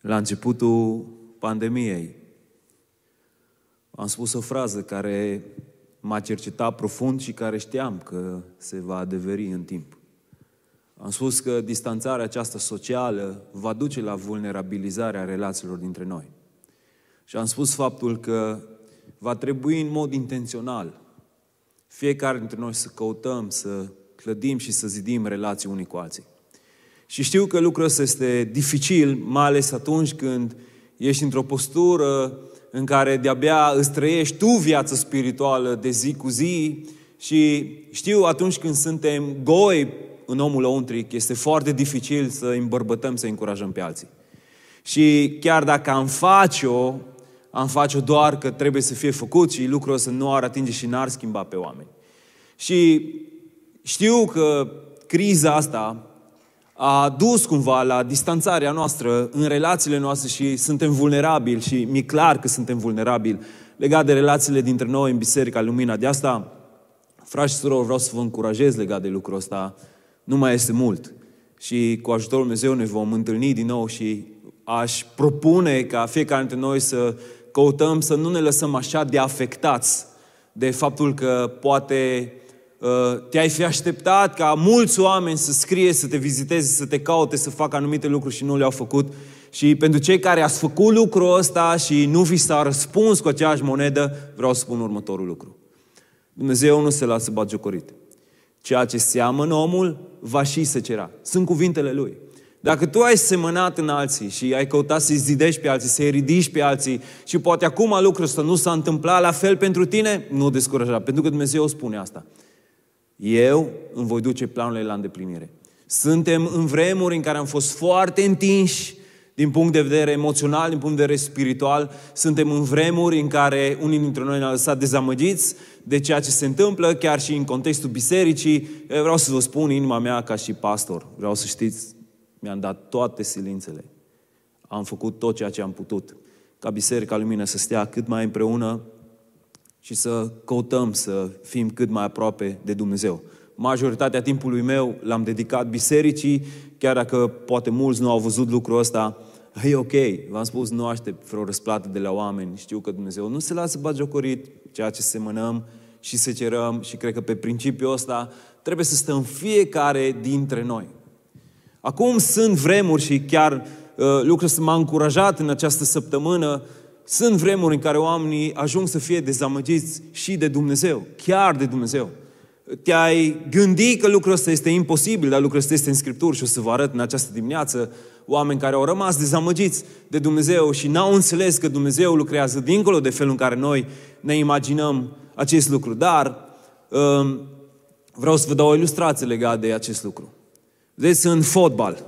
La începutul pandemiei am spus o frază care m-a cercetat profund și care știam că se va adeveri în timp. Am spus că distanțarea aceasta socială va duce la vulnerabilizarea relațiilor dintre noi. Și am spus faptul că va trebui în mod intențional fiecare dintre noi să căutăm, să clădim și să zidim relații unii cu alții. Și știu că lucrul ăsta este dificil, mai ales atunci când ești într-o postură în care de-abia îți trăiești tu viața spirituală de zi cu zi și știu atunci când suntem goi în omul lăuntric, este foarte dificil să îmbărbătăm, să încurajăm pe alții. Și chiar dacă am face-o, am face-o doar că trebuie să fie făcut și lucrul ăsta nu ar atinge și n-ar schimba pe oameni. Și știu că criza asta a dus cumva la distanțarea noastră în relațiile noastre și suntem vulnerabili și mi-e clar că suntem vulnerabili legat de relațiile dintre noi în Biserica Lumina. De asta, frați și surori, vreau să vă încurajez legat de lucrul ăsta. Nu mai este mult. Și cu ajutorul Dumnezeu ne vom întâlni din nou și aș propune ca fiecare dintre noi să căutăm să nu ne lăsăm așa de afectați de faptul că poate uh, te-ai fi așteptat ca mulți oameni să scrie, să te viziteze, să te caute, să facă anumite lucruri și nu le-au făcut. Și pentru cei care ați făcut lucrul ăsta și nu vi s-a răspuns cu aceeași monedă, vreau să spun următorul lucru. Dumnezeu nu se lasă bagiocorit. Ceea ce seamănă omul, va și se cera. Sunt cuvintele Lui. Dacă tu ai semănat în alții și ai căutat să-i zidești pe alții, să-i ridici pe alții și poate acum lucrul ăsta nu s-a întâmplat la fel pentru tine, nu descuraja, pentru că Dumnezeu spune asta. Eu îmi voi duce planurile la îndeplinire. Suntem în vremuri în care am fost foarte întinși din punct de vedere emoțional, din punct de vedere spiritual. Suntem în vremuri în care unii dintre noi ne-au lăsat dezamăgiți de ceea ce se întâmplă, chiar și în contextul bisericii. Eu vreau să vă spun inima mea ca și pastor. Vreau să știți, mi-am dat toate silințele. Am făcut tot ceea ce am putut ca Biserica Lumină să stea cât mai împreună și să căutăm să fim cât mai aproape de Dumnezeu. Majoritatea timpului meu l-am dedicat bisericii, chiar dacă poate mulți nu au văzut lucrul ăsta, e ok, v-am spus, nu aștept vreo răsplată de la oameni, știu că Dumnezeu nu se lasă bagiocorit ceea ce semănăm și se cerăm și cred că pe principiul ăsta trebuie să stăm fiecare dintre noi. Acum sunt vremuri și chiar uh, lucrul ăsta m-a încurajat în această săptămână, sunt vremuri în care oamenii ajung să fie dezamăgiți și de Dumnezeu, chiar de Dumnezeu. Te-ai gândit că lucrul ăsta este imposibil, dar lucrul ăsta este în Scripturi și o să vă arăt în această dimineață oameni care au rămas dezamăgiți de Dumnezeu și n-au înțeles că Dumnezeu lucrează dincolo de felul în care noi ne imaginăm acest lucru. Dar um, vreau să vă dau o ilustrație legată de acest lucru. Vedeți, în fotbal.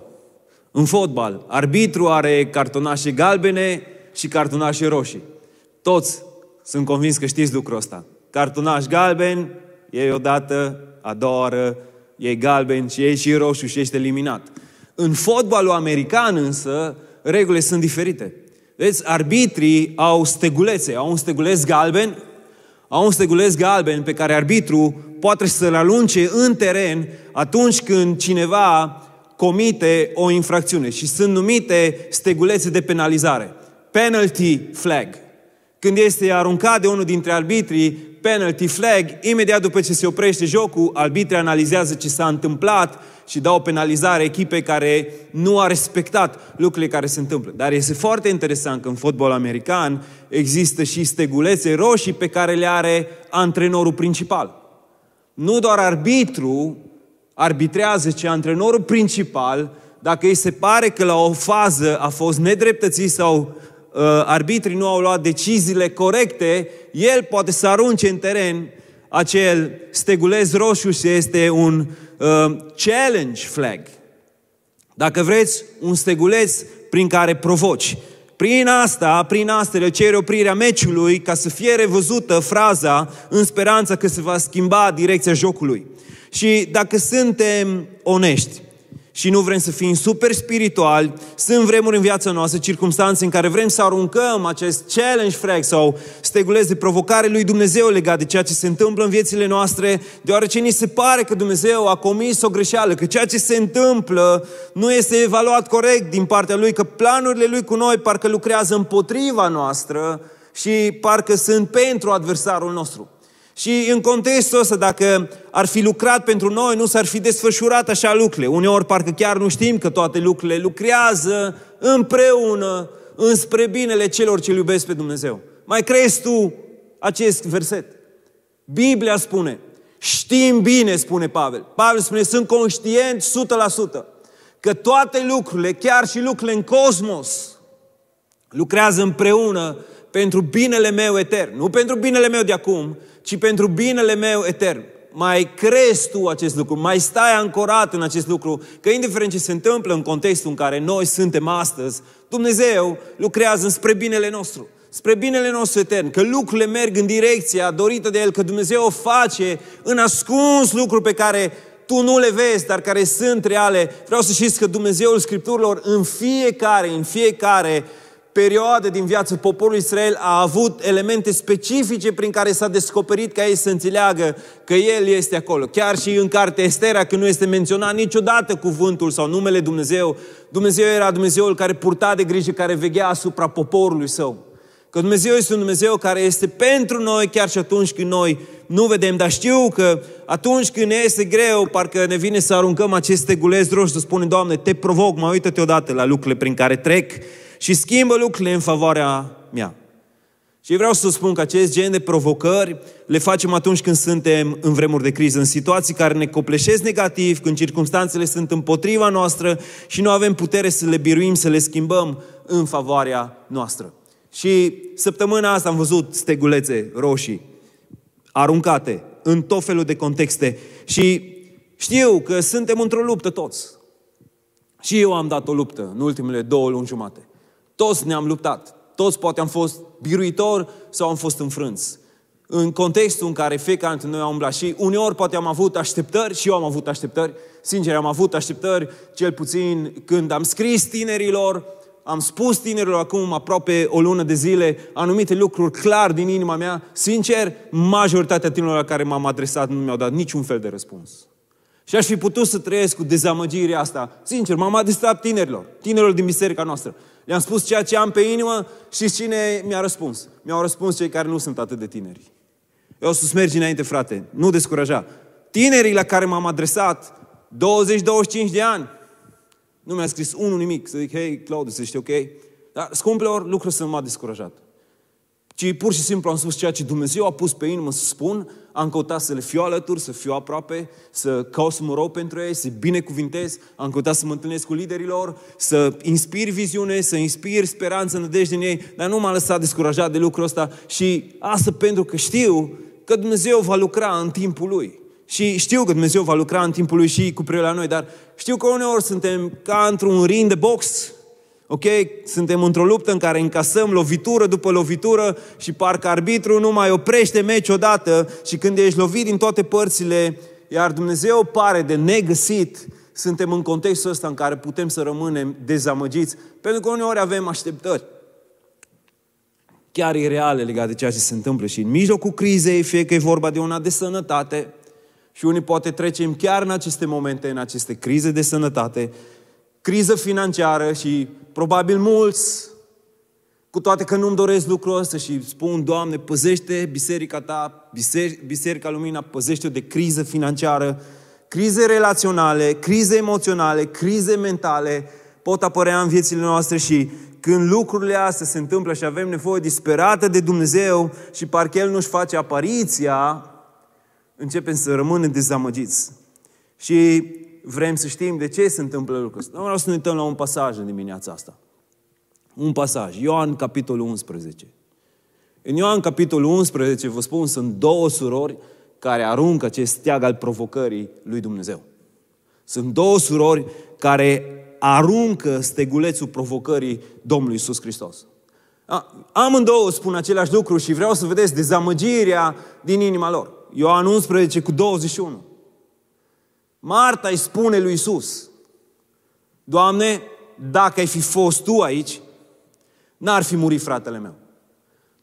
În fotbal, arbitru are cartonașe galbene și cartonașe roșii. Toți sunt convins că știți lucrul ăsta. Cartonaș galben, e odată, a doua oară, e galben și e și roșu și ești eliminat. În fotbalul american însă, regulile sunt diferite. Vedeți, arbitrii au stegulețe, au un steguleț galben, au un steguleț galben pe care arbitru poate să-l alunce în teren atunci când cineva comite o infracțiune și sunt numite stegulețe de penalizare. Penalty flag. Când este aruncat de unul dintre arbitrii, penalty flag, imediat după ce se oprește jocul, arbitrii analizează ce s-a întâmplat și dau o penalizare echipei care nu a respectat lucrurile care se întâmplă. Dar este foarte interesant că în fotbal american există și stegulețe roșii pe care le are antrenorul principal. Nu doar arbitru arbitrează, ci antrenorul principal, dacă îi se pare că la o fază a fost nedreptățit sau uh, arbitrii nu au luat deciziile corecte, el poate să arunce în teren acel steguleț roșu și este un uh, challenge flag. Dacă vreți, un steguleț prin care provoci. Prin asta, prin asta le cere oprirea meciului ca să fie revăzută fraza în speranța că se va schimba direcția jocului. Și dacă suntem onești și nu vrem să fim super spirituali, sunt vremuri în viața noastră, circunstanțe în care vrem să aruncăm acest challenge frag sau steguleț de provocare lui Dumnezeu legat de ceea ce se întâmplă în viețile noastre, deoarece ni se pare că Dumnezeu a comis o greșeală, că ceea ce se întâmplă nu este evaluat corect din partea Lui, că planurile Lui cu noi parcă lucrează împotriva noastră și parcă sunt pentru adversarul nostru. Și în contextul ăsta, dacă ar fi lucrat pentru noi, nu s-ar fi desfășurat așa lucrurile. Uneori parcă chiar nu știm că toate lucrurile lucrează împreună înspre binele celor ce iubesc pe Dumnezeu. Mai crezi tu acest verset? Biblia spune, știm bine, spune Pavel. Pavel spune, sunt conștient 100% că toate lucrurile, chiar și lucrurile în cosmos, lucrează împreună pentru binele meu etern. Nu pentru binele meu de acum, ci pentru binele meu etern. Mai crezi tu acest lucru, mai stai ancorat în acest lucru, că indiferent ce se întâmplă în contextul în care noi suntem astăzi, Dumnezeu lucrează spre binele nostru, spre binele nostru etern, că lucrurile merg în direcția dorită de El, că Dumnezeu o face în ascuns lucruri pe care tu nu le vezi, dar care sunt reale. Vreau să știți că Dumnezeul Scripturilor în fiecare, în fiecare perioadă din viața poporului Israel a avut elemente specifice prin care s-a descoperit ca ei să înțeleagă că El este acolo. Chiar și în cartea Estera, când nu este menționat niciodată cuvântul sau numele Dumnezeu, Dumnezeu era Dumnezeul care purta de grijă, care veghea asupra poporului său. Că Dumnezeu este un Dumnezeu care este pentru noi chiar și atunci când noi nu vedem, dar știu că atunci când ne este greu, parcă ne vine să aruncăm aceste gulezi roșu, să spunem, Doamne, te provoc, mai uită-te odată la lucrurile prin care trec și schimbă lucrurile în favoarea mea. Și vreau să spun că acest gen de provocări le facem atunci când suntem în vremuri de criză, în situații care ne copleșesc negativ, când circunstanțele sunt împotriva noastră și nu avem putere să le biruim, să le schimbăm în favoarea noastră. Și săptămâna asta am văzut stegulețe roșii aruncate în tot felul de contexte și știu că suntem într-o luptă toți. Și eu am dat o luptă în ultimele două luni jumate. Toți ne-am luptat. Toți poate am fost biruitori sau am fost înfrânți. În contextul în care fiecare dintre noi am umblat și uneori poate am avut așteptări și eu am avut așteptări. Sincer, am avut așteptări, cel puțin când am scris tinerilor, am spus tinerilor acum aproape o lună de zile anumite lucruri clar din inima mea. Sincer, majoritatea tinerilor la care m-am adresat nu mi-au dat niciun fel de răspuns. Și aș fi putut să trăiesc cu dezamăgirea asta. Sincer, m-am adresat tinerilor, tinerilor din biserica noastră. Le-am spus ceea ce am pe inimă și cine mi-a răspuns? Mi-au răspuns cei care nu sunt atât de tineri. Eu o să mergi înainte, frate. Nu descuraja. Tinerii la care m-am adresat, 20-25 de ani, nu mi-a scris unul nimic, să zic, hei, Claudiu, să știi ok? Dar, scumpleor, lucrul să nu m-a descurajat ci pur și simplu am spus ceea ce Dumnezeu a pus pe inimă să spun, am căutat să le fiu alături, să fiu aproape, să caut să mă rog pentru ei, să binecuvintez, am căutat să mă întâlnesc cu liderilor, să inspir viziune, să inspir speranță, nădejde în ei, dar nu m-a lăsat descurajat de lucrul ăsta și asta pentru că știu că Dumnezeu va lucra în timpul Lui. Și știu că Dumnezeu va lucra în timpul Lui și cu privire la noi, dar știu că uneori suntem ca într-un ring de box, Ok? Suntem într-o luptă în care încasăm lovitură după lovitură și parcă arbitru nu mai oprește meci odată și când ești lovit din toate părțile, iar Dumnezeu pare de negăsit, suntem în contextul ăsta în care putem să rămânem dezamăgiți, pentru că uneori avem așteptări chiar ireale legate de ceea ce se întâmplă și în mijlocul crizei, fie că e vorba de una de sănătate, și unii poate trecem chiar în aceste momente, în aceste crize de sănătate, criză financiară și probabil mulți, cu toate că nu-mi doresc lucrul ăsta și spun, Doamne, păzește biserica ta, biserica Lumina, păzește-o de criză financiară, crize relaționale, crize emoționale, crize mentale, pot apărea în viețile noastre și când lucrurile astea se întâmplă și avem nevoie disperată de Dumnezeu și parcă El nu-și face apariția, începem să rămânem dezamăgiți. Și vrem să știm de ce se întâmplă lucrul ăsta. Vreau să ne uităm la un pasaj în dimineața asta. Un pasaj, Ioan, capitolul 11. În Ioan, capitolul 11, vă spun, sunt două surori care aruncă acest steag al provocării lui Dumnezeu. Sunt două surori care aruncă stegulețul provocării Domnului Isus Hristos. Amândouă spun același lucru și vreau să vedeți dezamăgirea din inima lor. Ioan 11 cu 21. Marta îi spune lui Isus, Doamne, dacă ai fi fost Tu aici, n-ar fi murit fratele meu.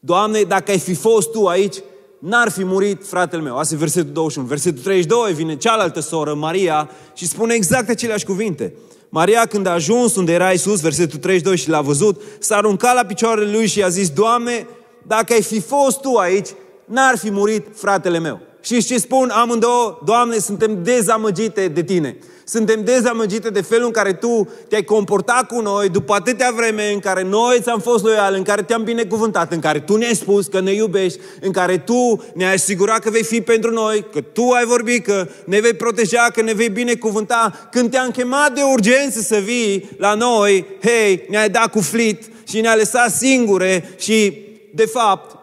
Doamne, dacă ai fi fost Tu aici, n-ar fi murit fratele meu. Asta e versetul 21. Versetul 32 vine cealaltă soră, Maria, și spune exact aceleași cuvinte. Maria, când a ajuns unde era Isus, versetul 32, și l-a văzut, s-a aruncat la picioarele lui și a zis, Doamne, dacă ai fi fost Tu aici, n-ar fi murit fratele meu. Și ce spun amândouă? Doamne, suntem dezamăgite de Tine. Suntem dezamăgite de felul în care Tu te-ai comportat cu noi după atâtea vreme în care noi ți-am fost loiali, în care te-am binecuvântat, în care Tu ne-ai spus că ne iubești, în care Tu ne-ai asigurat că vei fi pentru noi, că Tu ai vorbit că ne vei proteja, că ne vei binecuvânta. Când te-am chemat de urgență să vii la noi, hei, ne-ai dat cu flit și ne-ai lăsat singure și, de fapt,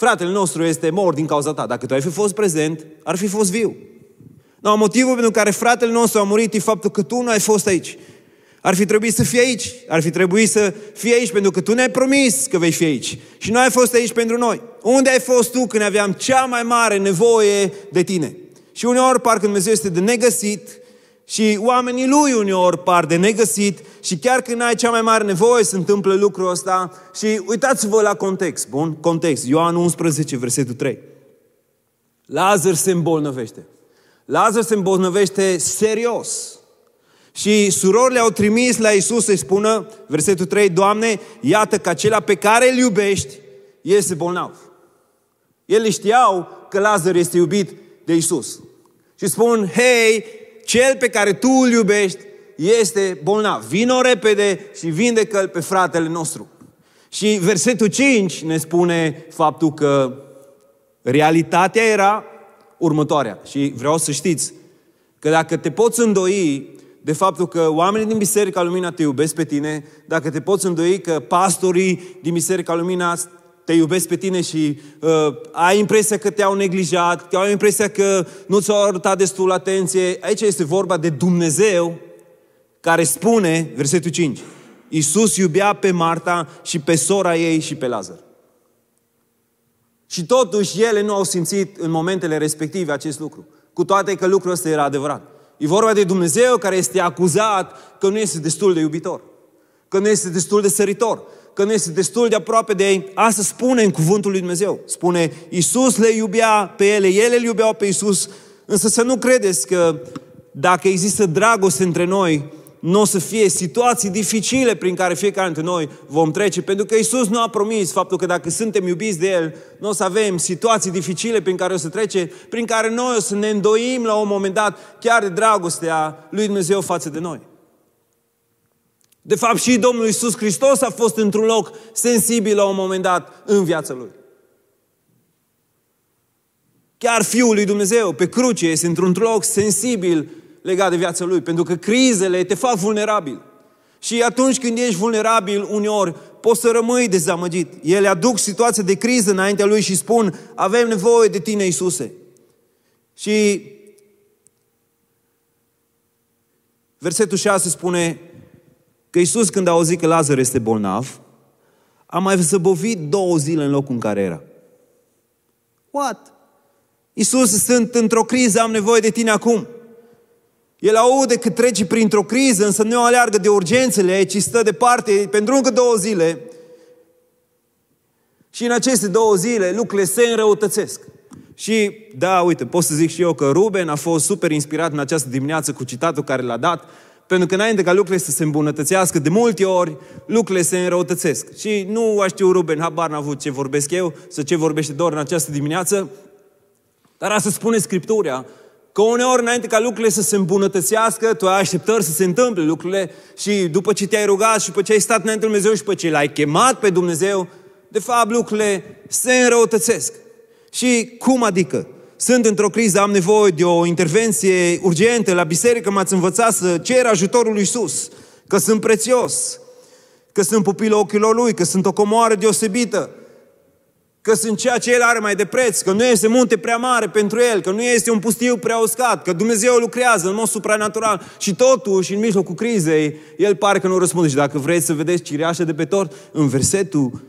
Fratele nostru este mort din cauza ta. Dacă tu ai fi fost prezent, ar fi fost viu. No, motivul pentru care fratele nostru a murit e faptul că tu nu ai fost aici. Ar fi trebuit să fii aici. Ar fi trebuit să fii aici pentru că tu ne-ai promis că vei fi aici. Și nu ai fost aici pentru noi. Unde ai fost tu când aveam cea mai mare nevoie de tine? Și uneori parcă Dumnezeu este de negăsit și oamenii lui uneori par de negăsit și chiar când ai cea mai mare nevoie se întâmplă lucrul ăsta și uitați-vă la context, bun? Context, Ioan 11, versetul 3. Lazar se îmbolnăvește. Lazar se îmbolnăvește serios. Și surorile au trimis la Isus să-i spună, versetul 3, Doamne, iată că acela pe care îl iubești este bolnav. Ele știau că Lazar este iubit de Isus. Și spun, hei, cel pe care tu îl iubești este bolnav. Vino repede și vindecă-l pe fratele nostru. Și versetul 5 ne spune faptul că realitatea era următoarea. Și vreau să știți că dacă te poți îndoi de faptul că oamenii din Biserica Lumina te iubesc pe tine, dacă te poți îndoi că pastorii din Biserica Lumina te iubesc pe tine și uh, ai impresia că te-au neglijat, că ai impresia că nu ți-au arătat destul atenție. Aici este vorba de Dumnezeu care spune, versetul 5, Iisus iubea pe Marta și pe sora ei și pe Lazar. Și totuși ele nu au simțit în momentele respective acest lucru. Cu toate că lucrul ăsta era adevărat. E vorba de Dumnezeu care este acuzat că nu este destul de iubitor. Că nu este destul de săritor că nu este destul de aproape de ei. Asta spune în cuvântul lui Dumnezeu. Spune, Iisus le iubea pe ele, ele le iubeau pe Iisus. Însă să nu credeți că dacă există dragoste între noi, nu o să fie situații dificile prin care fiecare dintre noi vom trece, pentru că Isus nu a promis faptul că dacă suntem iubiți de El, nu o să avem situații dificile prin care o să trece, prin care noi o să ne îndoim la un moment dat chiar de dragostea lui Dumnezeu față de noi. De fapt, și Domnul Isus Hristos a fost într-un loc sensibil la un moment dat în viața Lui. Chiar Fiul lui Dumnezeu, pe cruce, este într-un loc sensibil legat de viața Lui, pentru că crizele te fac vulnerabil. Și atunci când ești vulnerabil, uneori, poți să rămâi dezamăgit. Ele aduc situația de criză înaintea Lui și spun, avem nevoie de Tine, Iisuse. Și versetul 6 spune, că Iisus când a auzit că Lazar este bolnav, a mai zăbovit două zile în locul în care era. What? Iisus, sunt într-o criză, am nevoie de tine acum. El aude că trece printr-o criză, însă nu aleargă de urgențele ei, ci stă departe pentru încă două zile. Și în aceste două zile lucrurile se înrăutățesc. Și da, uite, pot să zic și eu că Ruben a fost super inspirat în această dimineață cu citatul care l-a dat pentru că înainte ca lucrurile să se îmbunătățească, de multe ori lucrurile se înrăutățesc. Și nu a știu Ruben, habar n-a avut ce vorbesc eu, să ce vorbește doar în această dimineață, dar asta spune Scriptura, că uneori înainte ca lucrurile să se îmbunătățească, tu ai așteptări să se întâmple lucrurile și după ce te-ai rugat și după ce ai stat înainte Dumnezeu și după ce l-ai chemat pe Dumnezeu, de fapt lucrurile se înrăutățesc. Și cum adică? Sunt într-o criză, am nevoie de o intervenție urgentă. La biserică, m-ați învățat să cer ajutorul lui Isus, că sunt prețios, că sunt pupilul ochilor lui, că sunt o comoară deosebită, că sunt ceea ce el are mai de preț, că nu este munte prea mare pentru el, că nu este un pustiu prea uscat, că Dumnezeu lucrează în mod supranatural. Și totuși, în mijlocul crizei, el pare că nu răspunde. Și dacă vreți să vedeți cireașa de pe tort, în versetul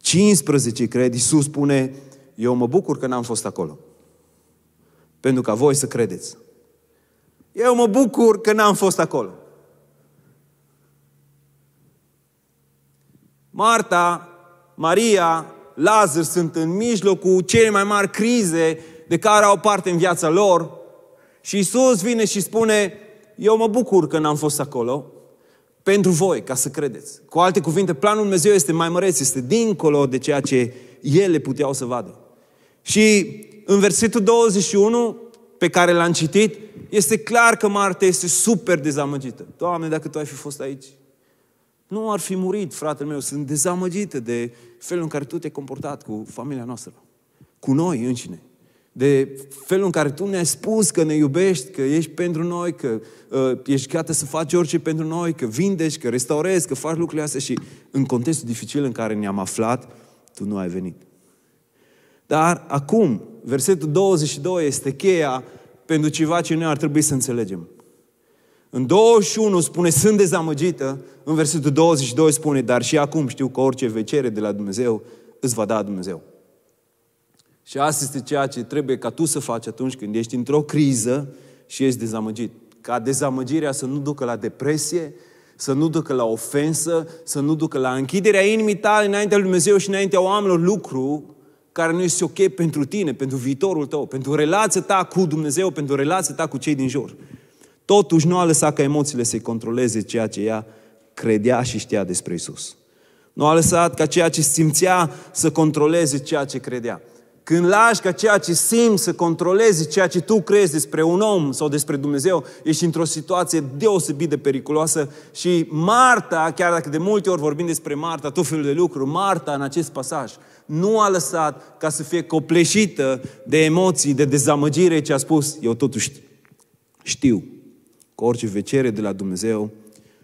15, cred, Iisus spune, eu mă bucur că n-am fost acolo pentru ca voi să credeți. Eu mă bucur că n-am fost acolo. Marta, Maria, Lazar sunt în mijlocul cele mai mari crize de care au parte în viața lor și Isus vine și spune, eu mă bucur că n-am fost acolo, pentru voi, ca să credeți. Cu alte cuvinte, planul Lui Dumnezeu este mai măreț, este dincolo de ceea ce ele puteau să vadă. Și în versetul 21, pe care l-am citit, este clar că Marta este super dezamăgită. Doamne, dacă Tu ai fi fost aici, nu ar fi murit, fratele meu. Sunt dezamăgită de felul în care Tu te-ai comportat cu familia noastră, cu noi înșine de felul în care Tu ne-ai spus că ne iubești, că ești pentru noi, că uh, ești gata să faci orice pentru noi, că vindești, că restaurezi, că faci lucrurile astea și în contextul dificil în care ne-am aflat, Tu nu ai venit. Dar acum, versetul 22 este cheia pentru ceva ce noi ar trebui să înțelegem. În 21 spune, sunt dezamăgită, în versetul 22 spune, dar și acum știu că orice vecere de la Dumnezeu îți va da Dumnezeu. Și asta este ceea ce trebuie ca tu să faci atunci când ești într-o criză și ești dezamăgit. Ca dezamăgirea să nu ducă la depresie, să nu ducă la ofensă, să nu ducă la închiderea inimii tale înaintea lui Dumnezeu și înaintea oamenilor lucru care nu este ok pentru tine, pentru viitorul tău, pentru relația ta cu Dumnezeu, pentru relația ta cu cei din jur. Totuși nu a lăsat ca emoțiile să-i controleze ceea ce ea credea și știa despre Isus. Nu a lăsat ca ceea ce simțea să controleze ceea ce credea. Când lași ca ceea ce simți să controleze ceea ce tu crezi despre un om sau despre Dumnezeu, ești într-o situație deosebit de periculoasă și Marta, chiar dacă de multe ori vorbim despre Marta, tot felul de lucruri, Marta în acest pasaj nu a lăsat ca să fie copleșită de emoții, de dezamăgire, ce a spus, eu totuși știu că orice vecere de la Dumnezeu,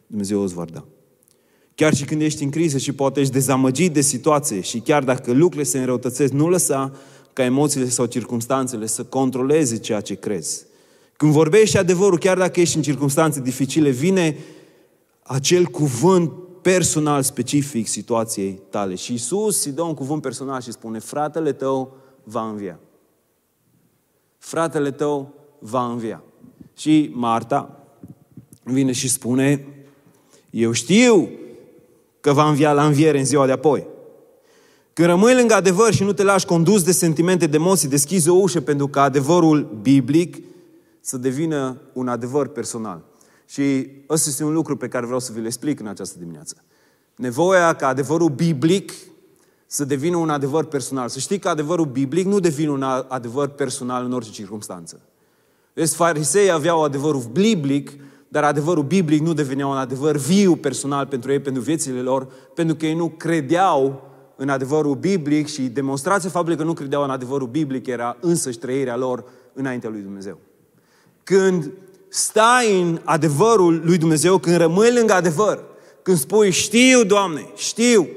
Dumnezeu îți va da. Chiar și când ești în criză și poate ești dezamăgit de situație și chiar dacă lucrurile se înrăutățesc, nu lăsa ca emoțiile sau circunstanțele să controleze ceea ce crezi. Când vorbești adevărul, chiar dacă ești în circunstanțe dificile, vine acel cuvânt personal, specific situației tale. Și Isus îi dă un cuvânt personal și spune, fratele tău va învia. Fratele tău va învia. Și Marta vine și spune, eu știu că va învia la înviere în ziua de apoi. Când rămâi lângă adevăr și nu te lași condus de sentimente, de emoții, deschizi o ușă pentru ca adevărul biblic să devină un adevăr personal. Și ăsta este un lucru pe care vreau să vi-l explic în această dimineață. Nevoia ca adevărul biblic să devină un adevăr personal. Să știi că adevărul biblic nu devine un adevăr personal în orice circunstanță. Deci farisei aveau adevărul biblic dar adevărul biblic nu devenea un adevăr viu personal pentru ei, pentru viețile lor, pentru că ei nu credeau în adevărul biblic și demonstrația faptului că nu credeau în adevărul biblic era însăși trăirea lor înaintea lui Dumnezeu. Când stai în adevărul lui Dumnezeu, când rămâi lângă adevăr, când spui, știu, Doamne, știu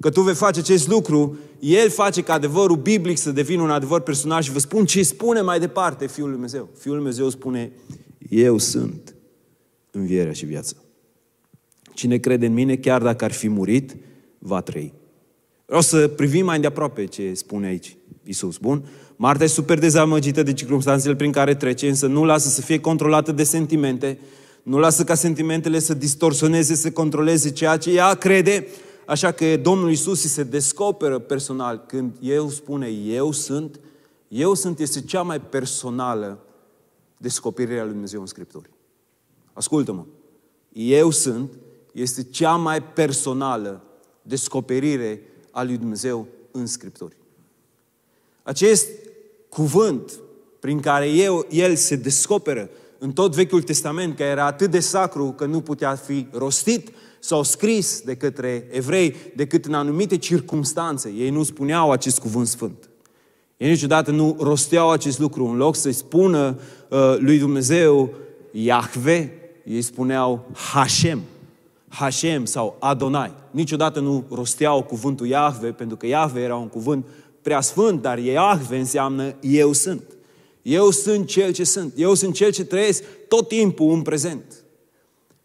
că Tu vei face acest lucru, El face ca adevărul biblic să devină un adevăr personal și vă spun ce spune mai departe Fiul lui Dumnezeu. Fiul lui Dumnezeu spune, eu sunt învierea și viața. Cine crede în mine, chiar dacă ar fi murit, va trăi. Vreau să privim mai îndeaproape ce spune aici Isus. Bun? Marta e super dezamăgită de circunstanțele prin care trece, însă nu lasă să fie controlată de sentimente, nu lasă ca sentimentele să distorsioneze, să controleze ceea ce ea crede, așa că Domnul Isus se descoperă personal când El spune eu sunt, eu sunt este cea mai personală descoperire a lui Dumnezeu în Scripturi. Ascultă-mă. Eu sunt este cea mai personală descoperire a lui Dumnezeu în Scripturi. Acest cuvânt prin care eu, El se descoperă în tot Vechiul Testament, că era atât de sacru că nu putea fi rostit sau scris de către evrei, decât în anumite circunstanțe. Ei nu spuneau acest cuvânt sfânt. Ei niciodată nu rosteau acest lucru în loc să-i spună uh, lui Dumnezeu Iahve, ei spuneau Hashem, Hashem sau Adonai. Niciodată nu rosteau cuvântul Iahve, pentru că Iahve era un cuvânt prea sfânt, dar Iahve înseamnă eu sunt. Eu sunt cel ce sunt. Eu sunt cel ce trăiesc tot timpul în prezent.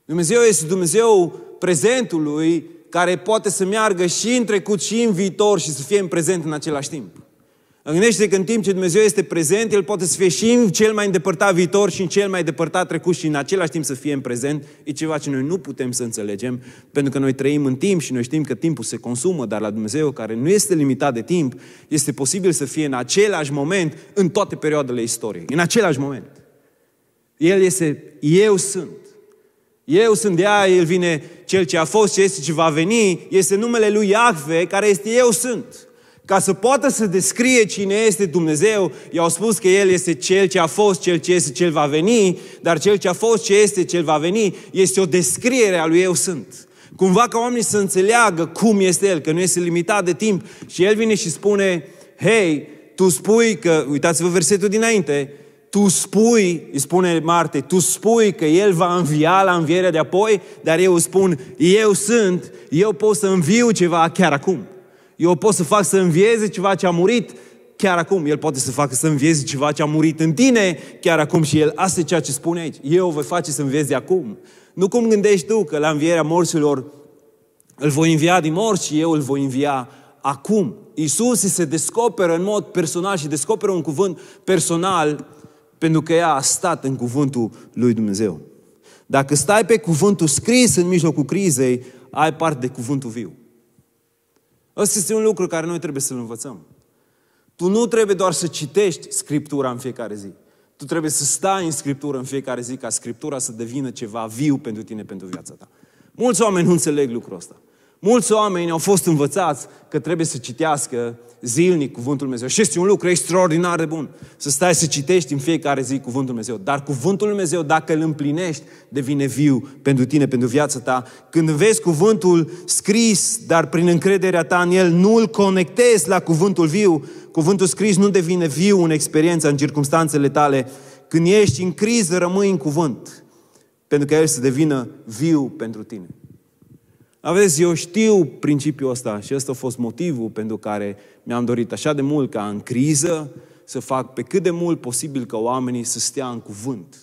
Dumnezeu este Dumnezeu prezentului care poate să meargă și în trecut și în viitor și să fie în prezent în același timp. Gândește că în timp ce Dumnezeu este prezent, El poate să fie și în cel mai îndepărtat viitor și în cel mai depărtat trecut și în același timp să fie în prezent. E ceva ce noi nu putem să înțelegem, pentru că noi trăim în timp și noi știm că timpul se consumă, dar la Dumnezeu, care nu este limitat de timp, este posibil să fie în același moment în toate perioadele istoriei. În același moment. El este, eu sunt. Eu sunt de aia, El vine, Cel ce a fost, ce este, ce va veni, este numele Lui Iahve, care este eu sunt. Ca să poată să descrie cine este Dumnezeu, i-au spus că El este Cel ce a fost, Cel ce este, Cel va veni, dar Cel ce a fost, ce este, Cel va veni, este o descriere a Lui Eu Sunt. Cumva ca oamenii să înțeleagă cum este El, că nu este limitat de timp. Și El vine și spune, hei, tu spui că, uitați-vă versetul dinainte, tu spui, îi spune Marte, tu spui că El va învia la învierea de apoi, dar eu spun, eu sunt, eu pot să înviu ceva chiar acum. Eu pot să fac să învieze ceva ce a murit chiar acum. El poate să facă să învieze ceva ce a murit în tine chiar acum și El, asta e ceea ce spune aici. Eu voi face să învieze acum. Nu cum gândești tu că la învierea morților îl voi învia din morți și eu îl voi învia acum. Iisus se descoperă în mod personal și descoperă un cuvânt personal pentru că ea a stat în cuvântul lui Dumnezeu. Dacă stai pe cuvântul scris în mijlocul crizei, ai parte de cuvântul viu. Ăsta este un lucru care noi trebuie să-l învățăm. Tu nu trebuie doar să citești Scriptura în fiecare zi. Tu trebuie să stai în Scriptură în fiecare zi ca Scriptura să devină ceva viu pentru tine, pentru viața ta. Mulți oameni nu înțeleg lucrul ăsta. Mulți oameni au fost învățați că trebuie să citească zilnic Cuvântul Dumnezeu. Și este un lucru extraordinar de bun. Să stai să citești în fiecare zi Cuvântul Dumnezeu. Dar Cuvântul Dumnezeu, dacă îl împlinești, devine viu pentru tine, pentru viața ta. Când vezi Cuvântul scris, dar prin încrederea ta în el, nu îl conectezi la Cuvântul viu, Cuvântul scris nu devine viu în experiența, în circunstanțele tale. Când ești în criză, rămâi în cuvânt. Pentru că el să devină viu pentru tine. Aveți, eu știu principiul ăsta și ăsta a fost motivul pentru care mi-am dorit așa de mult ca în criză să fac pe cât de mult posibil ca oamenii să stea în cuvânt.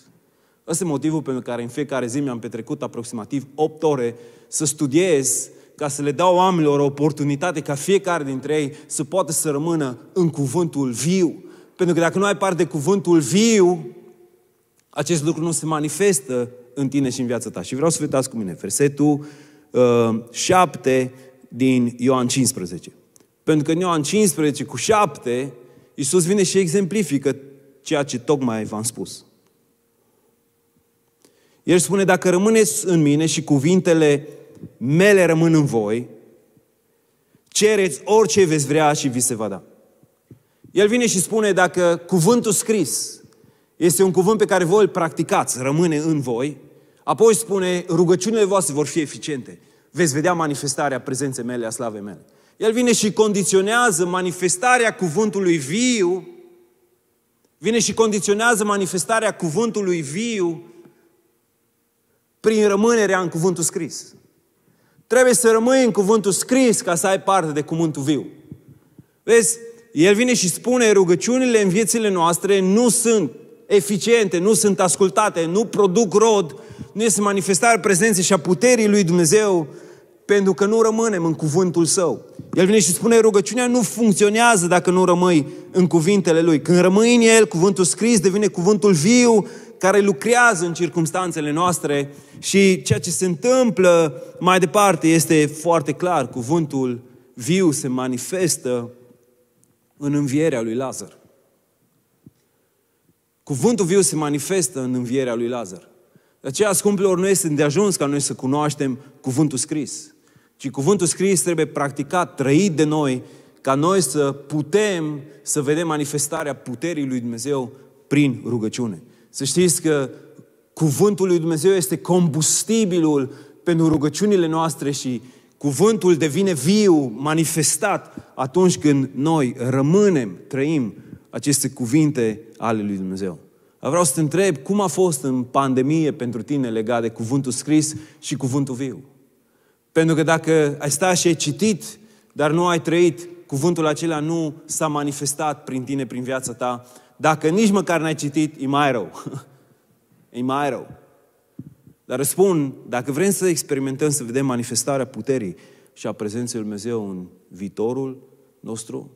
Ăsta e motivul pentru care în fiecare zi mi-am petrecut aproximativ 8 ore să studiez ca să le dau oamenilor o oportunitate ca fiecare dintre ei să poată să rămână în cuvântul viu. Pentru că dacă nu ai parte de cuvântul viu, acest lucru nu se manifestă în tine și în viața ta. Și vreau să vedeți cu mine versetul 7 uh, din Ioan 15. Pentru că în Ioan 15 cu 7, Iisus vine și exemplifică ceea ce tocmai v-am spus. El spune, dacă rămâneți în mine și cuvintele mele rămân în voi, cereți orice veți vrea și vi se va da. El vine și spune, dacă cuvântul scris este un cuvânt pe care voi îl practicați, rămâne în voi, Apoi spune, rugăciunile voastre vor fi eficiente. Veți vedea manifestarea prezenței mele, a slavei mele. El vine și condiționează manifestarea cuvântului viu, vine și condiționează manifestarea cuvântului viu prin rămânerea în cuvântul scris. Trebuie să rămâi în cuvântul scris ca să ai parte de cuvântul viu. Vezi, el vine și spune, rugăciunile în viețile noastre nu sunt eficiente, nu sunt ascultate, nu produc rod, nu este manifestarea prezenței și a puterii lui Dumnezeu pentru că nu rămânem în cuvântul Său. El vine și spune, rugăciunea nu funcționează dacă nu rămâi în cuvintele Lui. Când rămâi în El, cuvântul scris devine cuvântul viu care lucrează în circumstanțele noastre și ceea ce se întâmplă mai departe este foarte clar. Cuvântul viu se manifestă în învierea lui Lazar. Cuvântul viu se manifestă în învierea lui Lazar. De aceea, scumpilor, nu este de ajuns ca noi să cunoaștem cuvântul scris, ci cuvântul scris trebuie practicat, trăit de noi, ca noi să putem să vedem manifestarea puterii lui Dumnezeu prin rugăciune. Să știți că cuvântul lui Dumnezeu este combustibilul pentru rugăciunile noastre și cuvântul devine viu, manifestat atunci când noi rămânem, trăim aceste cuvinte ale lui Dumnezeu. Vreau să te întreb cum a fost în pandemie pentru tine legat de cuvântul scris și cuvântul viu. Pentru că dacă ai stat și ai citit, dar nu ai trăit, cuvântul acela nu s-a manifestat prin tine, prin viața ta. Dacă nici măcar n-ai citit, e mai rău. e mai rău. Dar răspund, dacă vrem să experimentăm, să vedem manifestarea puterii și a prezenței Lui Dumnezeu în viitorul nostru,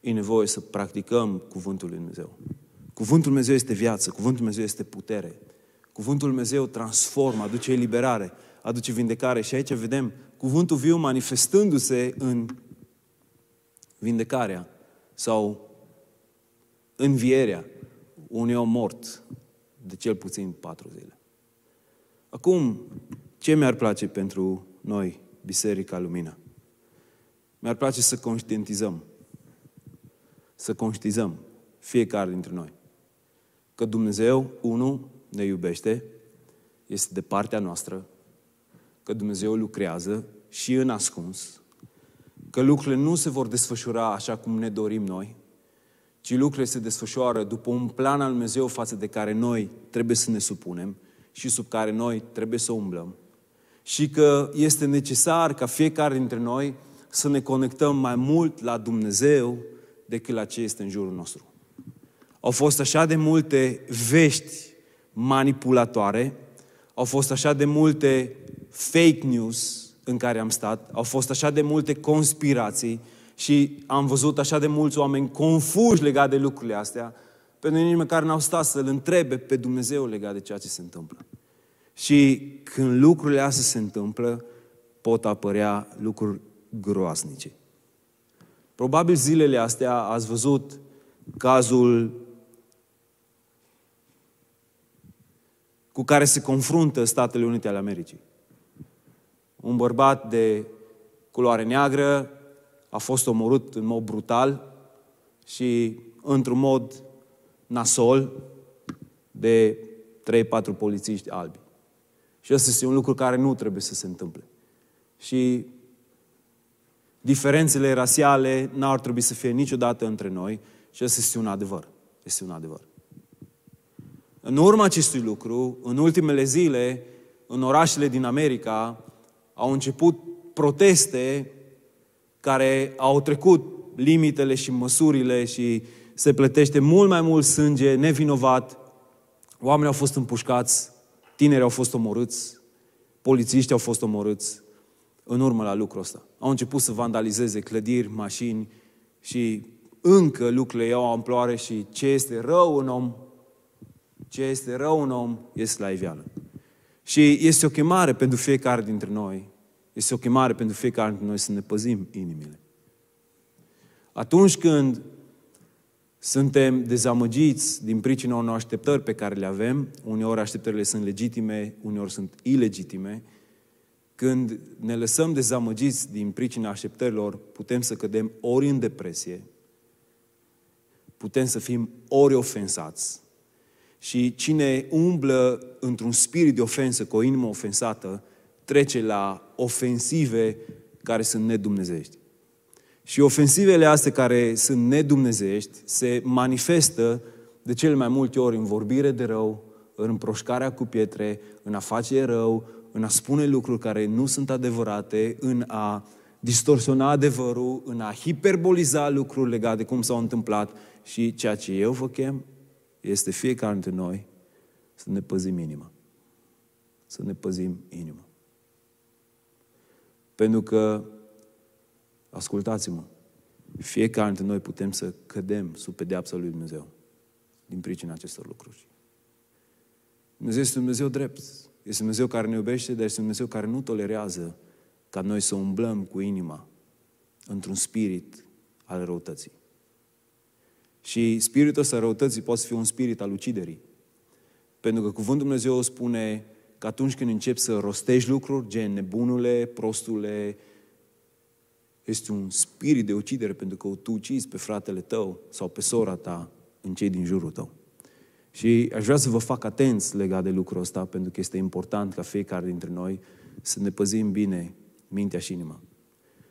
e nevoie să practicăm Cuvântul Lui Dumnezeu. Cuvântul Dumnezeu este viață, Cuvântul Dumnezeu este putere. Cuvântul Dumnezeu transformă, aduce eliberare, aduce vindecare. Și aici vedem cuvântul viu manifestându-se în vindecarea sau învierea unui om mort de cel puțin patru zile. Acum, ce mi-ar place pentru noi, Biserica Lumina? Mi-ar place să conștientizăm, să conștientizăm fiecare dintre noi că Dumnezeu, unul, ne iubește, este de partea noastră, că Dumnezeu lucrează și în ascuns, că lucrurile nu se vor desfășura așa cum ne dorim noi, ci lucrurile se desfășoară după un plan al Dumnezeu față de care noi trebuie să ne supunem și sub care noi trebuie să umblăm. Și că este necesar ca fiecare dintre noi să ne conectăm mai mult la Dumnezeu decât la ce este în jurul nostru. Au fost așa de multe vești manipulatoare, au fost așa de multe fake news în care am stat, au fost așa de multe conspirații și am văzut așa de mulți oameni confuși legat de lucrurile astea, pentru nici măcar n-au stat să-L întrebe pe Dumnezeu legat de ceea ce se întâmplă. Și când lucrurile astea se întâmplă, pot apărea lucruri groasnice. Probabil zilele astea ați văzut cazul cu care se confruntă Statele Unite ale Americii. Un bărbat de culoare neagră a fost omorât în mod brutal și într-un mod nasol de 3-4 polițiști albi. Și ăsta este un lucru care nu trebuie să se întâmple. Și diferențele rasiale n-ar trebui să fie niciodată între noi și ăsta este un adevăr. Este un adevăr. În urma acestui lucru, în ultimele zile, în orașele din America, au început proteste care au trecut limitele și măsurile și se plătește mult mai mult sânge nevinovat. Oamenii au fost împușcați, tineri au fost omorâți, polițiști au fost omorâți în urmă la lucrul ăsta. Au început să vandalizeze clădiri, mașini și încă lucrurile iau amploare și ce este rău în om, ce este rău în om, este la iveală. Și este o chemare pentru fiecare dintre noi este o chemare pentru fiecare dintre noi să ne păzim inimile. Atunci când suntem dezamăgiți din pricina unor așteptări pe care le avem, uneori așteptările sunt legitime, uneori sunt ilegitime, când ne lăsăm dezamăgiți din pricina așteptărilor, putem să cădem ori în depresie, putem să fim ori ofensați. Și cine umblă într-un spirit de ofensă, cu o inimă ofensată, trece la ofensive care sunt nedumnezești. Și ofensivele astea care sunt nedumnezești se manifestă de cele mai multe ori în vorbire de rău, în împroșcarea cu pietre, în a face rău, în a spune lucruri care nu sunt adevărate, în a distorsiona adevărul, în a hiperboliza lucruri legate de cum s-au întâmplat. Și ceea ce eu vă chem este fiecare dintre noi să ne păzim inima. Să ne păzim inima. Pentru că, ascultați-mă, fiecare dintre noi putem să cădem sub pedeapsa lui Dumnezeu din pricina acestor lucruri. Dumnezeu este un Dumnezeu drept. Este un Dumnezeu care ne iubește, dar este un Dumnezeu care nu tolerează ca noi să umblăm cu inima într-un spirit al răutății. Și spiritul ăsta răutății poate fi un spirit al uciderii. Pentru că Cuvântul Dumnezeu spune că atunci când începi să rostești lucruri, gen nebunule, prostule, este un spirit de ucidere pentru că tu ucizi pe fratele tău sau pe sora ta în cei din jurul tău. Și aș vrea să vă fac atenți legat de lucrul ăsta, pentru că este important ca fiecare dintre noi să ne păzim bine mintea și inima.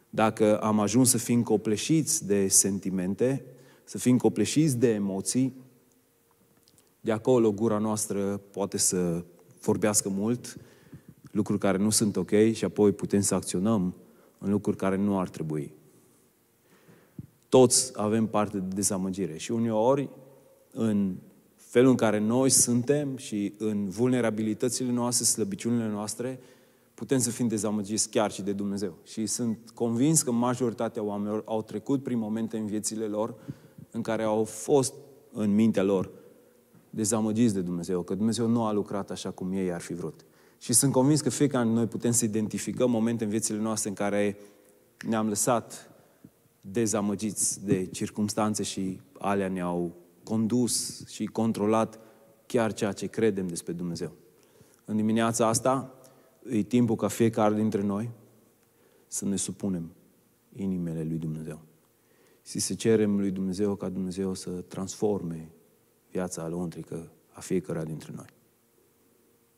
Dacă am ajuns să fim copleșiți de sentimente, să fim copleșiți de emoții, de acolo gura noastră poate să vorbească mult, lucruri care nu sunt ok și apoi putem să acționăm în lucruri care nu ar trebui. Toți avem parte de dezamăgire și uneori în felul în care noi suntem și în vulnerabilitățile noastre, slăbiciunile noastre, putem să fim dezamăgiți chiar și de Dumnezeu. Și sunt convins că majoritatea oamenilor au trecut prin momente în viețile lor în care au fost în mintea lor dezamăgiți de Dumnezeu, că Dumnezeu nu a lucrat așa cum ei ar fi vrut. Și sunt convins că fiecare dintre noi putem să identificăm momente în viețile noastre în care ne-am lăsat dezamăgiți de circumstanțe și alea ne-au condus și controlat chiar ceea ce credem despre Dumnezeu. În dimineața asta e timpul ca fiecare dintre noi să ne supunem inimele lui Dumnezeu. Și să cerem lui Dumnezeu ca Dumnezeu să transforme viața alăuntrică a fiecare dintre noi.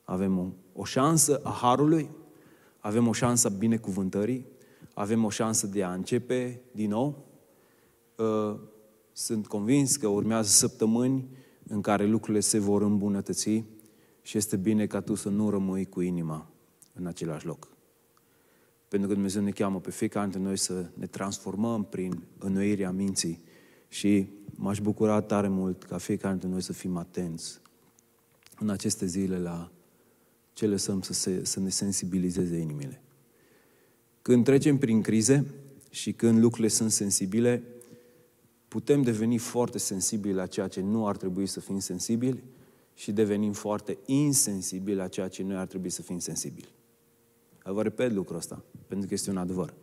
Avem o, o șansă a Harului, avem o șansă a binecuvântării, avem o șansă de a începe din nou. Uh, sunt convins că urmează săptămâni în care lucrurile se vor îmbunătăți și este bine ca tu să nu rămâi cu inima în același loc. Pentru că Dumnezeu ne cheamă pe fiecare dintre noi să ne transformăm prin înnoirea minții și m-aș bucura tare mult ca fiecare dintre noi să fim atenți în aceste zile la ce lăsăm să, se, să ne sensibilizeze inimile. Când trecem prin crize și când lucrurile sunt sensibile, putem deveni foarte sensibili la ceea ce nu ar trebui să fim sensibili și devenim foarte insensibili la ceea ce noi ar trebui să fim sensibili. Vă repet lucrul ăsta, pentru că este un adevăr.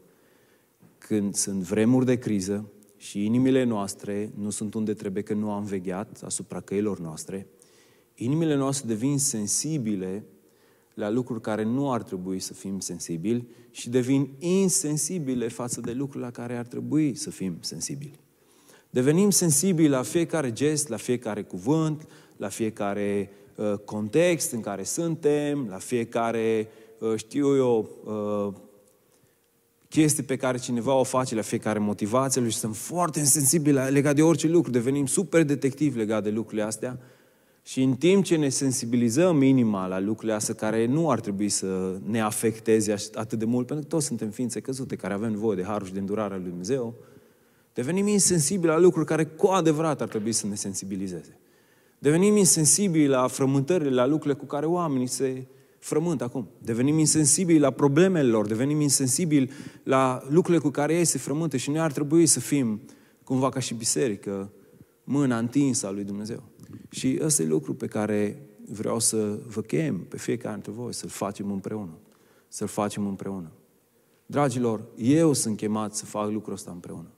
Când sunt vremuri de criză și inimile noastre nu sunt unde trebuie că nu am vegheat asupra căilor noastre, inimile noastre devin sensibile la lucruri care nu ar trebui să fim sensibili și devin insensibile față de lucruri la care ar trebui să fim sensibili. Devenim sensibili la fiecare gest, la fiecare cuvânt, la fiecare uh, context în care suntem, la fiecare, uh, știu eu, uh, chestii pe care cineva o face, la fiecare motivație lui și sunt foarte sensibili legat de orice lucru. Devenim super detectivi legat de lucrurile astea și în timp ce ne sensibilizăm inima la lucrurile astea care nu ar trebui să ne afecteze atât de mult, pentru că toți suntem ființe căzute care avem nevoie de harul și de îndurarea lui Dumnezeu, devenim insensibili la lucruri care cu adevărat ar trebui să ne sensibilizeze. Devenim insensibili la frământările, la lucrurile cu care oamenii se frământ acum. Devenim insensibili la problemele lor, devenim insensibili la lucrurile cu care ei se frământă și noi ar trebui să fim, cumva ca și biserică, mâna întinsă a lui Dumnezeu. Și ăsta e lucru pe care vreau să vă chem pe fiecare dintre voi, să-l facem împreună. Să-l facem împreună. Dragilor, eu sunt chemat să fac lucrul ăsta împreună.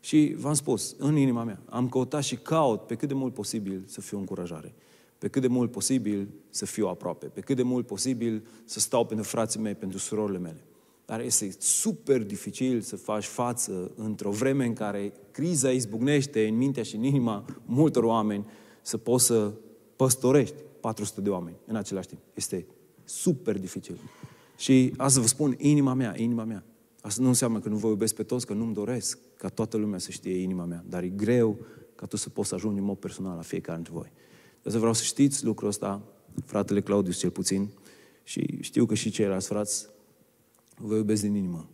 Și v-am spus, în inima mea, am căutat și caut pe cât de mult posibil să fiu încurajare. Pe cât de mult posibil să fiu aproape. Pe cât de mult posibil să stau pentru frații mei, pentru surorile mele. Dar este super dificil să faci față într-o vreme în care criza izbucnește în mintea și în inima multor oameni să poți să păstorești 400 de oameni în același timp. Este super dificil. Și asta vă spun, inima mea, inima mea. Asta nu înseamnă că nu vă iubesc pe toți, că nu-mi doresc ca toată lumea să știe inima mea. Dar e greu ca tu să poți să ajungi în mod personal la fiecare dintre voi. Dar să vreau să știți lucrul ăsta, fratele Claudius cel puțin, și știu că și ceilalți frați vă iubesc din inimă.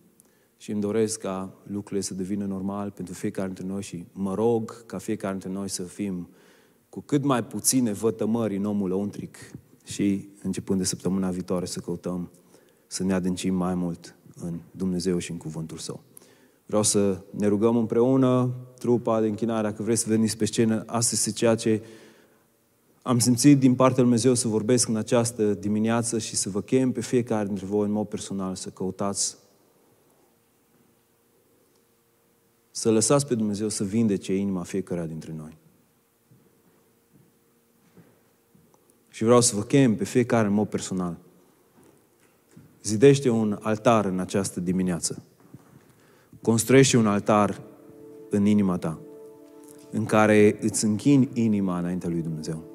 Și îmi doresc ca lucrurile să devină normal pentru fiecare dintre noi și mă rog ca fiecare dintre noi să fim cu cât mai puține vătămări în omul lăuntric și începând de săptămâna viitoare să căutăm să ne adâncim mai mult în Dumnezeu și în Cuvântul Său. Vreau să ne rugăm împreună, trupa de închinare, dacă vreți să veniți pe scenă, asta este ceea ce am simțit din partea lui Dumnezeu să vorbesc în această dimineață și să vă chem pe fiecare dintre voi în mod personal să căutați să lăsați pe Dumnezeu să vindece inima fiecare dintre noi. Și vreau să vă chem pe fiecare în mod personal. Zidește un altar în această dimineață. Construiește un altar în inima ta, în care îți închini inima înaintea lui Dumnezeu.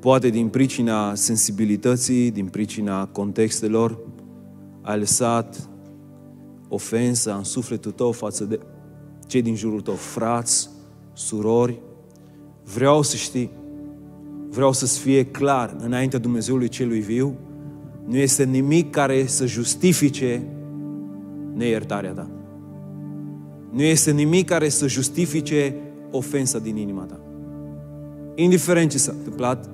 Poate din pricina sensibilității, din pricina contextelor, ai lăsat ofensa în sufletul tău față de cei din jurul tău, frați, surori. Vreau să știi vreau să-ți fie clar înaintea Dumnezeului celui viu, nu este nimic care să justifice neiertarea ta. Nu este nimic care să justifice ofensa din inima ta. Indiferent ce s-a întâmplat,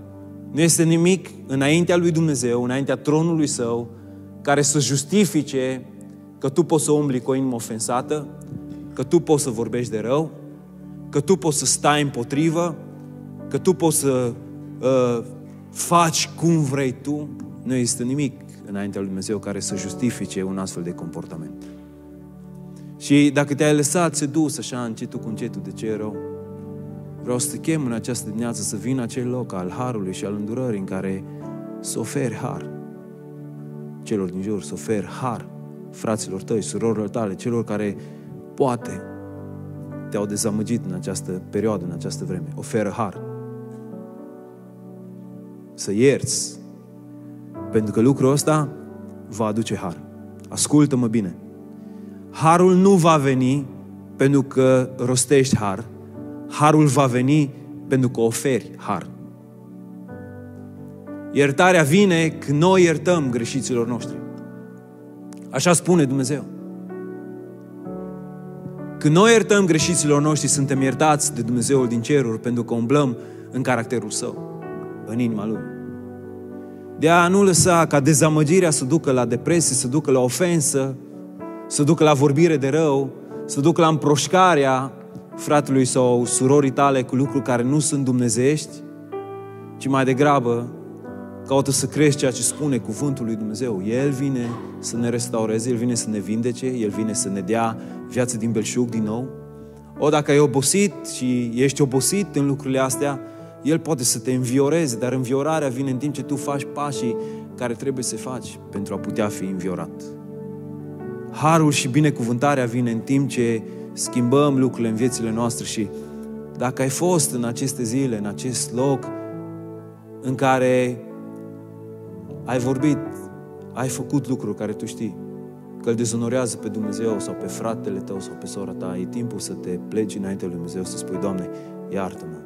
Nu este nimic înaintea lui Dumnezeu, înaintea tronului său, care să justifice că tu poți să umbli cu o inimă ofensată, că tu poți să vorbești de rău, că tu poți să stai împotrivă, că tu poți să uh, faci cum vrei tu. Nu există nimic înaintea lui Dumnezeu care să justifice un astfel de comportament. Și dacă te-ai lăsat sedus așa încetul cu încetul de ce e rău, vreau să te chem în această dimineață să vin acel loc al harului și al îndurării în care să oferi har celor din jur, să oferi har fraților tăi, surorilor tale, celor care poate te-au dezamăgit în această perioadă, în această vreme. Oferă har. Să ierți. Pentru că lucrul ăsta va aduce har. Ascultă-mă bine. Harul nu va veni pentru că rostești har. Harul va veni pentru că oferi har. Iertarea vine când noi iertăm greșiților noștri. Așa spune Dumnezeu. Când noi iertăm greșiților noștri, suntem iertați de Dumnezeul din ceruri pentru că umblăm în caracterul Său, în inima Lui. De a nu lăsa ca dezamăgirea să ducă la depresie, să ducă la ofensă, să ducă la vorbire de rău, să ducă la împroșcarea fratelui sau surorii tale cu lucruri care nu sunt dumnezeiești, ci mai degrabă caută să crești ceea ce spune cuvântul lui Dumnezeu. El vine să ne restaureze, El vine să ne vindece, El vine să ne dea viață din belșug din nou. O, dacă ai obosit și ești obosit în lucrurile astea, El poate să te învioreze, dar înviorarea vine în timp ce tu faci pașii care trebuie să faci pentru a putea fi înviorat. Harul și binecuvântarea vine în timp ce schimbăm lucrurile în viețile noastre și dacă ai fost în aceste zile, în acest loc în care ai vorbit, ai făcut lucruri care tu știi, că îl dezonorează pe Dumnezeu sau pe fratele tău sau pe sora ta, e timpul să te pleci înainte lui Dumnezeu să spui, Doamne, iartă-mă.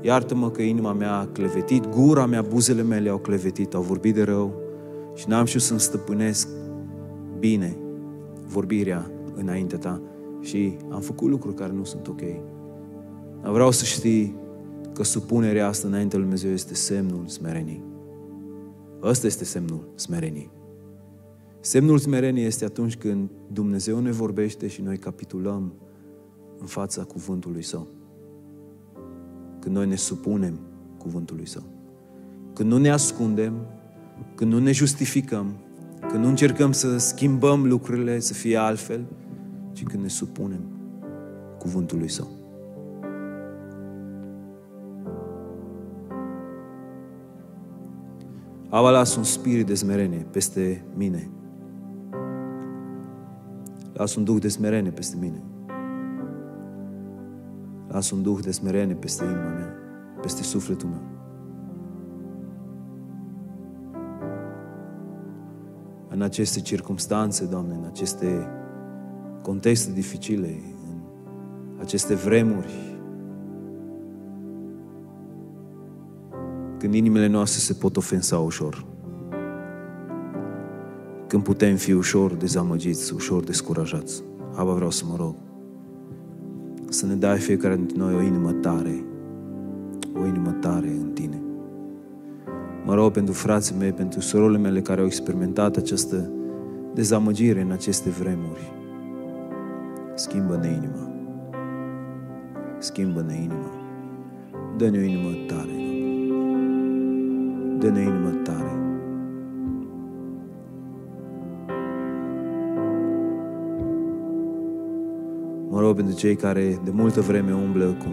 Iartă-mă că inima mea a clevetit, gura mea, buzele mele au clevetit, au vorbit de rău și n-am știut să-mi stăpânesc bine vorbirea înaintea ta și am făcut lucruri care nu sunt ok. Dar vreau să știi că supunerea asta înainte lui Dumnezeu este semnul smereniei. Ăsta este semnul smereniei. Semnul smereniei este atunci când Dumnezeu ne vorbește și noi capitulăm în fața cuvântului Său. Când noi ne supunem cuvântului Său. Când nu ne ascundem, când nu ne justificăm, când nu încercăm să schimbăm lucrurile să fie altfel, ci când ne supunem cuvântului Său. Aba las un spirit de smerenie peste mine. Las un duh de smerenie peste mine. Las un duh de smerenie peste inima mea, peste sufletul meu. În aceste circunstanțe, Doamne, în aceste contexte dificile, în aceste vremuri Când inimile noastre se pot ofensa ușor. Când putem fi ușor dezamăgiți, ușor descurajați. Aba vreau să mă rog să ne dai fiecare dintre noi o inimă tare, o inimă tare în Tine. Mă rog pentru frații mei, pentru surorile mele care au experimentat această dezamăgire în aceste vremuri. Schimbă-ne inima. Schimbă-ne inima. Dă-ne o inimă tare dă-ne inimă tare. Mă rog pentru cei care de multă vreme umblă cu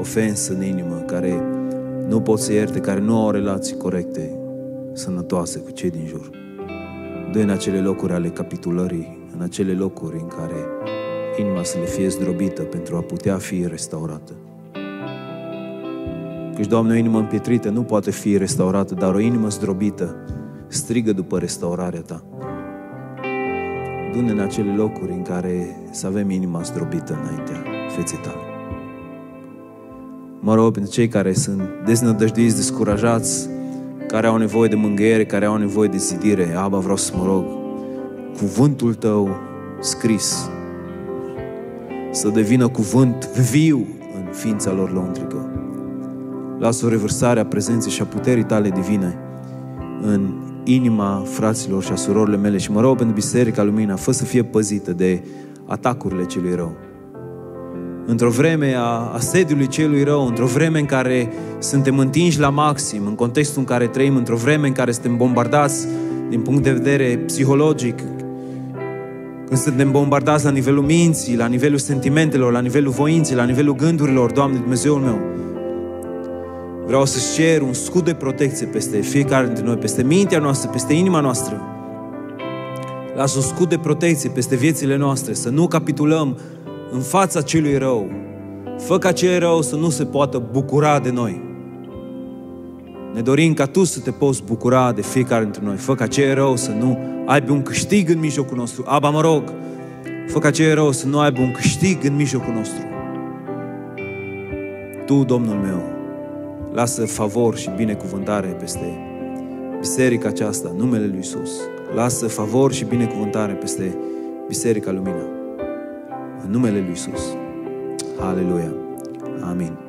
ofensă în inimă, care nu pot să ierte, care nu au relații corecte, sănătoase cu cei din jur. dă în acele locuri ale capitulării, în acele locuri în care inima să le fie zdrobită pentru a putea fi restaurată. Căci, Doamne, o inimă împietrită nu poate fi restaurată, dar o inimă zdrobită strigă după restaurarea Ta. Du-ne în acele locuri în care să avem inima zdrobită înaintea feței Tale. Mă rog pentru cei care sunt deznădăjduiți, descurajați, care au nevoie de mângâiere, care au nevoie de zidire. Aba, vreau să mă rog, cuvântul Tău scris să devină cuvânt viu în ființa lor lăuntrică Lasă o revărsare a prezenței și a puterii tale divine în inima fraților și a surorile mele și mă rog pentru Biserica Lumina, fă să fie păzită de atacurile celui rău. Într-o vreme a asediului celui rău, într-o vreme în care suntem întinși la maxim, în contextul în care trăim, într-o vreme în care suntem bombardați din punct de vedere psihologic, când suntem bombardați la nivelul minții, la nivelul sentimentelor, la nivelul voinței, la nivelul gândurilor, Doamne Dumnezeul meu, vreau să-ți cer un scut de protecție peste fiecare dintre noi, peste mintea noastră, peste inima noastră. Lasă un scut de protecție peste viețile noastre, să nu capitulăm în fața celui rău. Fă ca cel rău să nu se poată bucura de noi. Ne dorim ca Tu să te poți bucura de fiecare dintre noi. Fă ca cel rău să nu aibă un câștig în mijlocul nostru. Aba, mă rog, fă ca cel rău să nu aibă un câștig în mijlocul nostru. Tu, Domnul meu, lasă favor și binecuvântare peste biserica aceasta, numele Lui Isus. Lasă favor și binecuvântare peste Biserica Lumina. În numele Lui Isus. Aleluia. Amin.